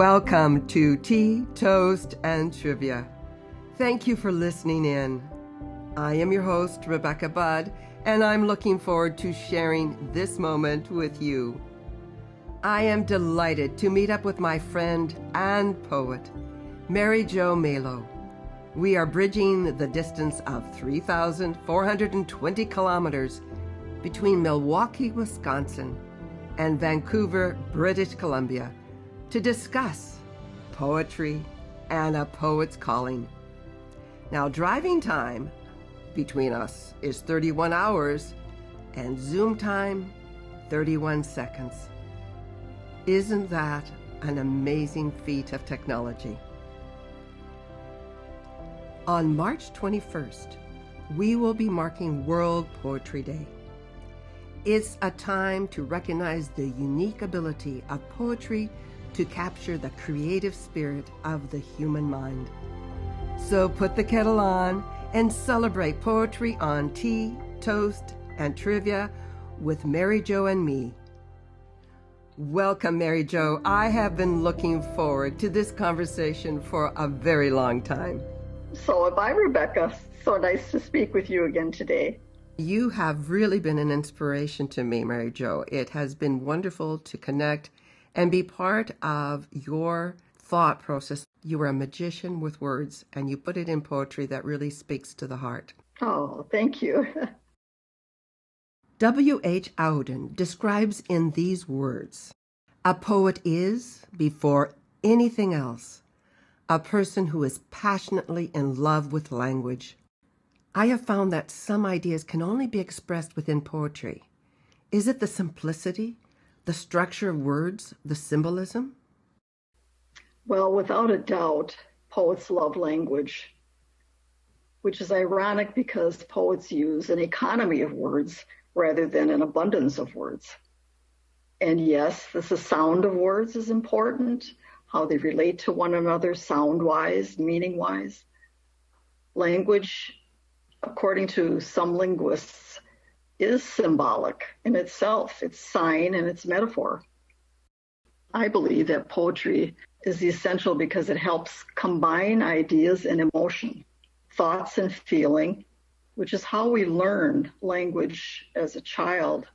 Welcome to Tea, Toast, and Trivia. Thank you for listening in. I am your host, Rebecca Budd, and I'm looking forward to sharing this moment with you. I am delighted to meet up with my friend and poet, Mary Jo Malo. We are bridging the distance of 3,420 kilometers between Milwaukee, Wisconsin, and Vancouver, British Columbia to discuss poetry and a poet's calling. Now, driving time between us is 31 hours, and Zoom time 31 seconds. Isn't that an amazing feat of technology? On March 21st, we will be marking World Poetry Day. It's a time to recognize the unique ability of poetry to capture the creative spirit of the human mind. So put the kettle on and celebrate poetry on tea, toast, and trivia with Mary Jo and me. Welcome, Mary Jo. I have been looking forward to this conversation for a very long time. So have I, Rebecca. So nice to speak with you again today. You have really been an inspiration to me, Mary Jo. It has been wonderful to connect and be part of your thought process. You are a magician with words, and you put it in poetry that really speaks to the heart. Oh, thank you. W.H. Auden describes in these words A poet is, before anything else, a person who is passionately in love with language. I have found that some ideas can only be expressed within poetry. Is it the simplicity, the structure of words, the symbolism? Well, without a doubt, poets love language, which is ironic because poets use an economy of words rather than an abundance of words. And yes, the sound of words is important, how they relate to one another sound wise, meaning wise. Language, according to some linguists, is symbolic in itself. It's sign and it's metaphor. I believe that poetry is essential because it helps combine ideas and emotion, thoughts and feeling, which is how we learn language as a child.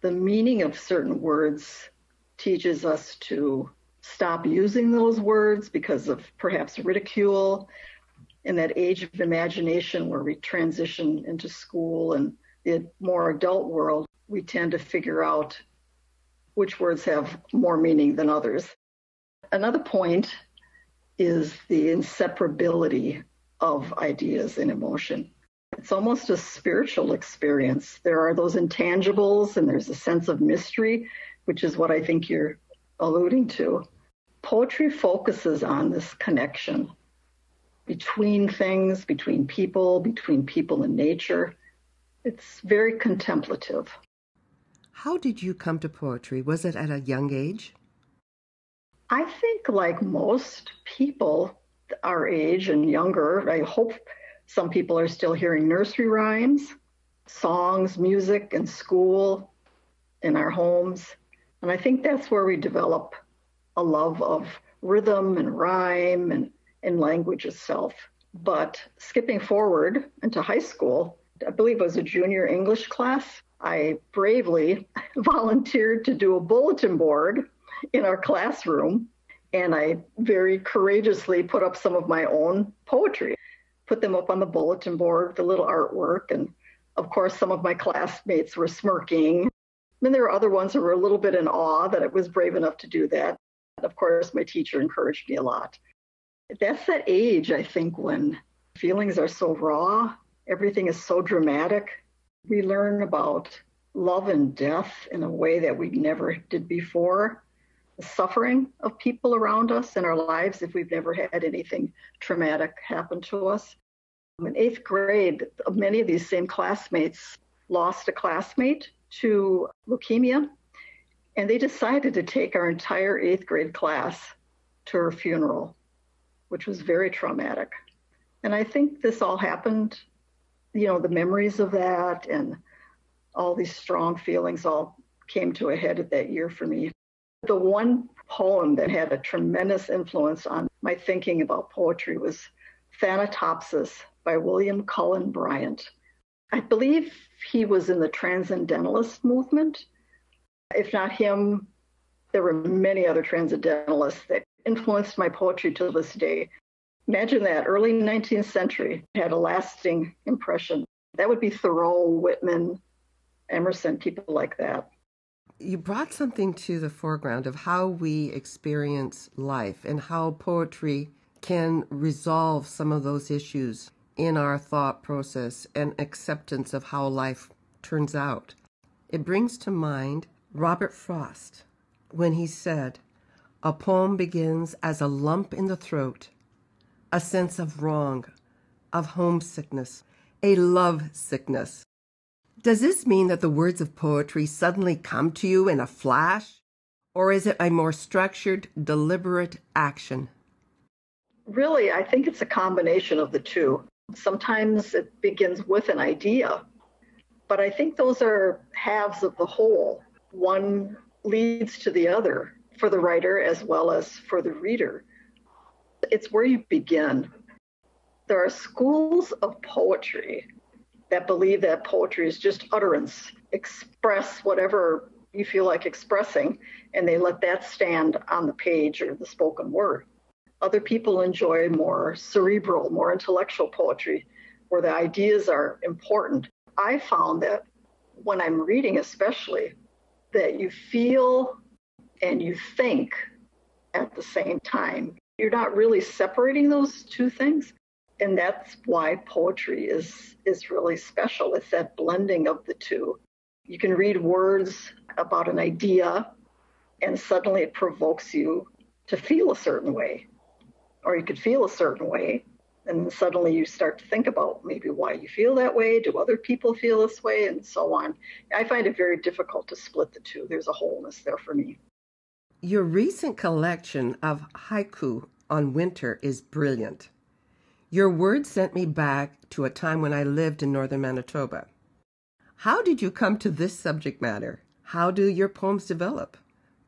The meaning of certain words teaches us to stop using those words because of perhaps ridicule in that age of imagination where we transition into school and the more adult world, we tend to figure out which words have more meaning than others. Another point is the inseparability of ideas and emotion. It's almost a spiritual experience. There are those intangibles and there's a sense of mystery, which is what I think you're alluding to. Poetry focuses on this connection between things, between people, between people and nature. It's very contemplative. How did you come to poetry? Was it at a young age? I think, like most people our age and younger, I hope some people are still hearing nursery rhymes, songs, music in school, in our homes. And I think that's where we develop a love of rhythm and rhyme and, and language itself. But skipping forward into high school, I believe it was a junior English class. I bravely volunteered to do a bulletin board in our classroom, and I very courageously put up some of my own poetry, put them up on the bulletin board, the little artwork, and of course, some of my classmates were smirking. And there were other ones who were a little bit in awe that I was brave enough to do that. And of course, my teacher encouraged me a lot. That's that age, I think, when feelings are so raw Everything is so dramatic. We learn about love and death in a way that we never did before. The suffering of people around us in our lives if we've never had anything traumatic happen to us. In eighth grade, many of these same classmates lost a classmate to leukemia, and they decided to take our entire eighth grade class to her funeral, which was very traumatic. And I think this all happened you know, the memories of that and all these strong feelings all came to a head at that year for me. The one poem that had a tremendous influence on my thinking about poetry was Thanatopsis by William Cullen Bryant. I believe he was in the Transcendentalist movement. If not him, there were many other Transcendentalists that influenced my poetry to this day. Imagine that, early 19th century had a lasting impression. That would be Thoreau, Whitman, Emerson, people like that. You brought something to the foreground of how we experience life and how poetry can resolve some of those issues in our thought process and acceptance of how life turns out. It brings to mind Robert Frost when he said, A poem begins as a lump in the throat, a sense of wrong, of homesickness, a love sickness. Does this mean that the words of poetry suddenly come to you in a flash? Or is it a more structured, deliberate action? Really, I think it's a combination of the two. Sometimes it begins with an idea, but I think those are halves of the whole. One leads to the other for the writer as well as for the reader. It's where you begin. There are schools of poetry that believe that poetry is just utterance, express whatever you feel like expressing, and they let that stand on the page or the spoken word. Other people enjoy more cerebral, more intellectual poetry where the ideas are important. I found that when I'm reading, especially, that you feel and you think at the same time. You're not really separating those two things. And that's why poetry is, is really special. It's that blending of the two. You can read words about an idea, and suddenly it provokes you to feel a certain way or you could feel a certain way and suddenly you start to think about maybe why you feel that way do other people feel this way and so on i find it very difficult to split the two there's a wholeness there for me your recent collection of haiku on winter is brilliant. Your words sent me back to a time when i lived in northern manitoba. How did you come to this subject matter? How do your poems develop?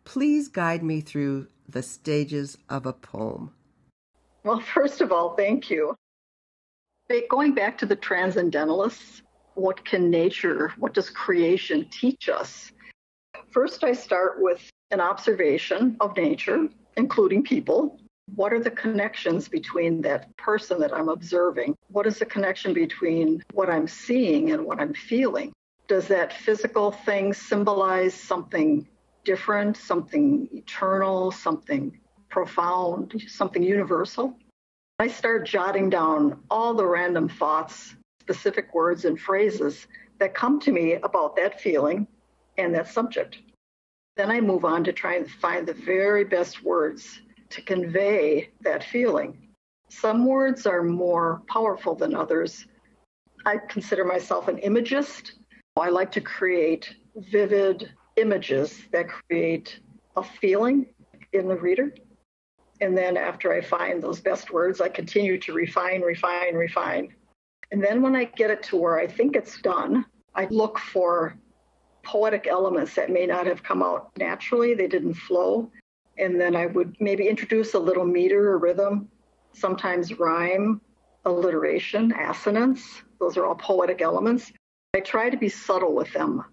Please guide me through the stages of a poem. Well, first of all, thank you. Going back to the transcendentalists, what can nature, what does creation teach us? First, I start with an observation of nature, including people. What are the connections between that person that I'm observing? What is the connection between what I'm seeing and what I'm feeling? Does that physical thing symbolize something different, something eternal, something profound, something universal. I start jotting down all the random thoughts, specific words, and phrases that come to me about that feeling and that subject. Then I move on to try and find the very best words to convey that feeling. Some words are more powerful than others. I consider myself an imagist. I like to create vivid images that create a feeling in the reader. And then after I find those best words, I continue to refine, refine, refine. And then when I get it to where I think it's done, I look for poetic elements that may not have come out naturally, they didn't flow. And then I would maybe introduce a little meter or rhythm, sometimes rhyme, alliteration, assonance. Those are all poetic elements. I try to be subtle with them.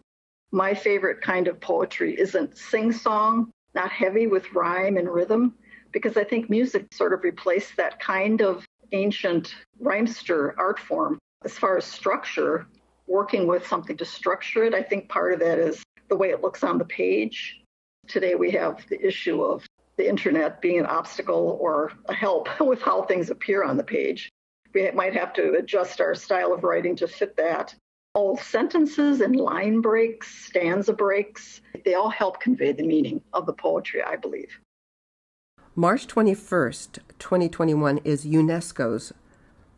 My favorite kind of poetry isn't sing song, not heavy with rhyme and rhythm because I think music sort of replaced that kind of ancient rhymester art form. As far as structure, working with something to structure it, I think part of that is the way it looks on the page. Today we have the issue of the internet being an obstacle or a help with how things appear on the page. We might have to adjust our style of writing to fit that. All sentences and line breaks, stanza breaks, they all help convey the meaning of the poetry, I believe. March 21st, 2021 is UNESCO's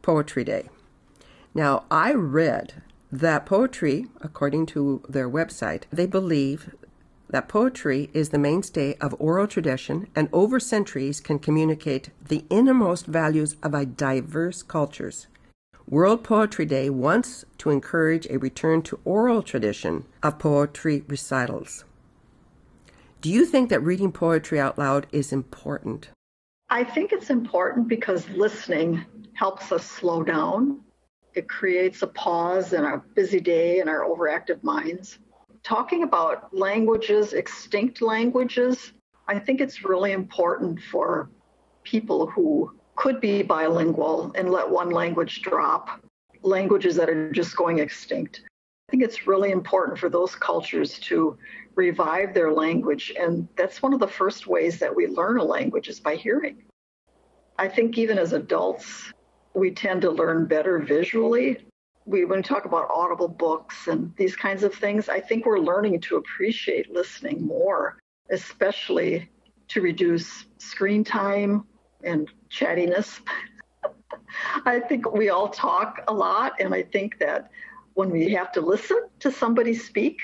Poetry Day. Now, I read that poetry, according to their website, they believe that poetry is the mainstay of oral tradition and over centuries can communicate the innermost values of a diverse cultures. World Poetry Day wants to encourage a return to oral tradition of poetry recitals. Do you think that reading poetry out loud is important? I think it's important because listening helps us slow down. It creates a pause in our busy day and our overactive minds. Talking about languages, extinct languages, I think it's really important for people who could be bilingual and let one language drop, languages that are just going extinct. I think it's really important for those cultures to revive their language. And that's one of the first ways that we learn a language is by hearing. I think even as adults, we tend to learn better visually. We, when we talk about audible books and these kinds of things, I think we're learning to appreciate listening more, especially to reduce screen time and chattiness. I think we all talk a lot, and I think that when we have to listen to somebody speak,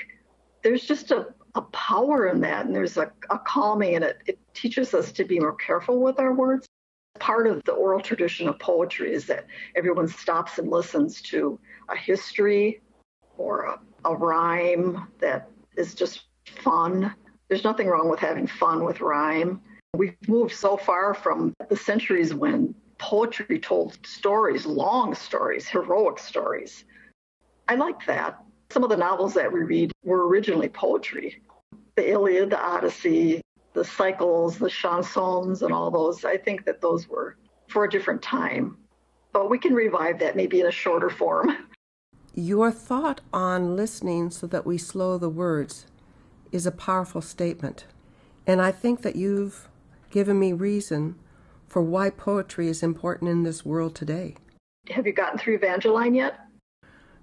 there's just a, a power in that, and there's a, a calming, and it, it teaches us to be more careful with our words. Part of the oral tradition of poetry is that everyone stops and listens to a history or a, a rhyme that is just fun. There's nothing wrong with having fun with rhyme. We've moved so far from the centuries when poetry told stories, long stories, heroic stories. I like that. Some of the novels that we read were originally poetry. The Iliad, the Odyssey, the cycles, the chansons, and all those. I think that those were for a different time. But we can revive that maybe in a shorter form. Your thought on listening so that we slow the words is a powerful statement. And I think that you've given me reason for why poetry is important in this world today. Have you gotten through Evangeline yet?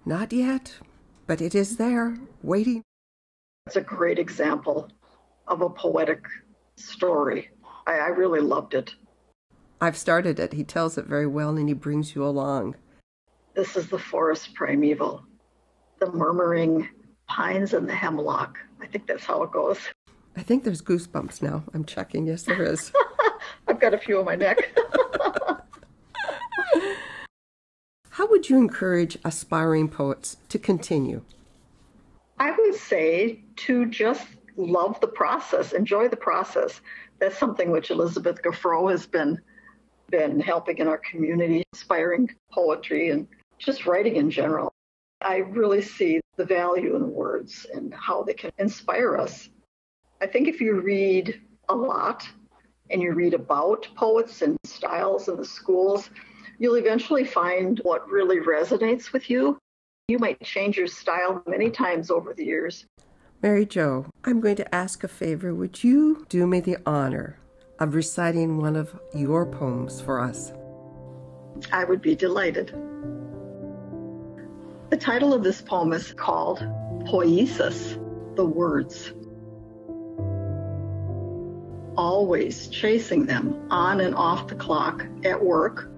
Not yet, but it is there, waiting. It's a great example of a poetic story. I, I really loved it. I've started it. He tells it very well and he brings you along. This is the forest primeval, the murmuring pines and the hemlock. I think that's how it goes. I think there's goosebumps now. I'm checking. Yes, there is. I've got a few on my neck. How would you encourage aspiring poets to continue? I would say to just love the process, enjoy the process. That's something which Elizabeth Gauffreau has been been helping in our community, inspiring poetry and just writing in general. I really see the value in words and how they can inspire us. I think if you read a lot and you read about poets and styles in the schools, you'll eventually find what really resonates with you. You might change your style many times over the years. Mary Jo, I'm going to ask a favor. Would you do me the honor of reciting one of your poems for us? I would be delighted. The title of this poem is called Poesis, the Words. Always chasing them on and off the clock at work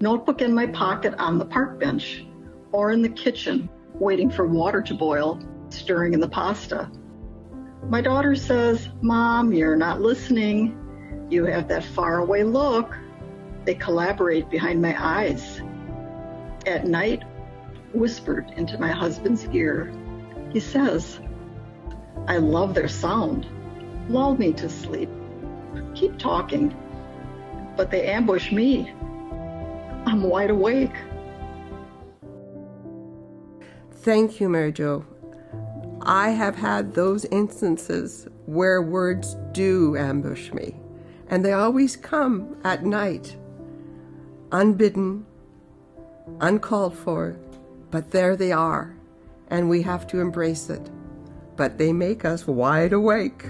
notebook in my pocket on the park bench, or in the kitchen, waiting for water to boil, stirring in the pasta. My daughter says, Mom, you're not listening. You have that faraway look. They collaborate behind my eyes. At night, whispered into my husband's ear, he says, I love their sound. Lull me to sleep. Keep talking. But they ambush me I'm wide awake. Thank you, Mary Jo. I have had those instances where words do ambush me, and they always come at night, unbidden, uncalled for, but there they are, and we have to embrace it. But they make us wide awake.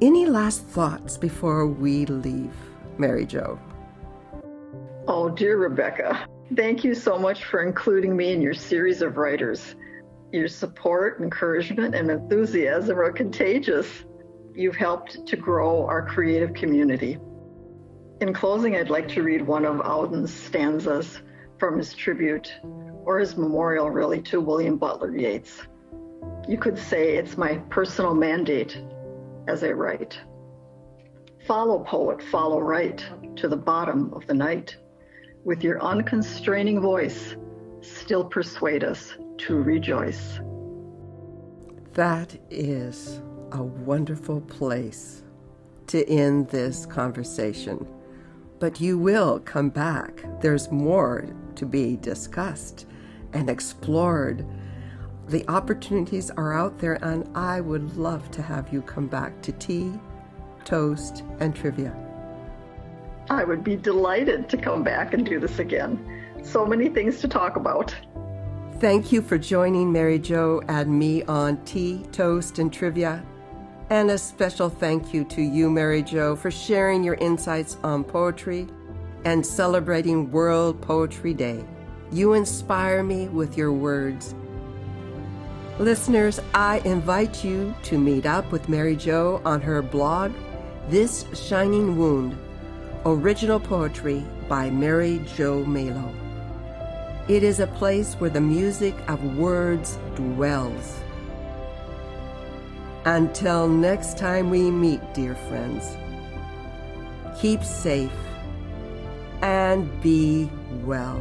Any last thoughts before we leave, Mary Jo? Oh, dear Rebecca, thank you so much for including me in your series of writers. Your support, encouragement, and enthusiasm are contagious. You've helped to grow our creative community. In closing, I'd like to read one of Auden's stanzas from his tribute, or his memorial, really, to William Butler Yeats. You could say it's my personal mandate as I write. Follow, poet, follow right to the bottom of the night with your unconstraining voice, still persuade us to rejoice. That is a wonderful place to end this conversation. But you will come back. There's more to be discussed and explored. The opportunities are out there, and I would love to have you come back to tea, toast, and trivia. I would be delighted to come back and do this again. So many things to talk about. Thank you for joining Mary Jo and me on Tea, Toast, and Trivia. And a special thank you to you, Mary Jo, for sharing your insights on poetry and celebrating World Poetry Day. You inspire me with your words. Listeners, I invite you to meet up with Mary Jo on her blog, This Shining Wound Original Poetry by Mary Jo Malo. It is a place where the music of words dwells. Until next time we meet, dear friends, keep safe and be well.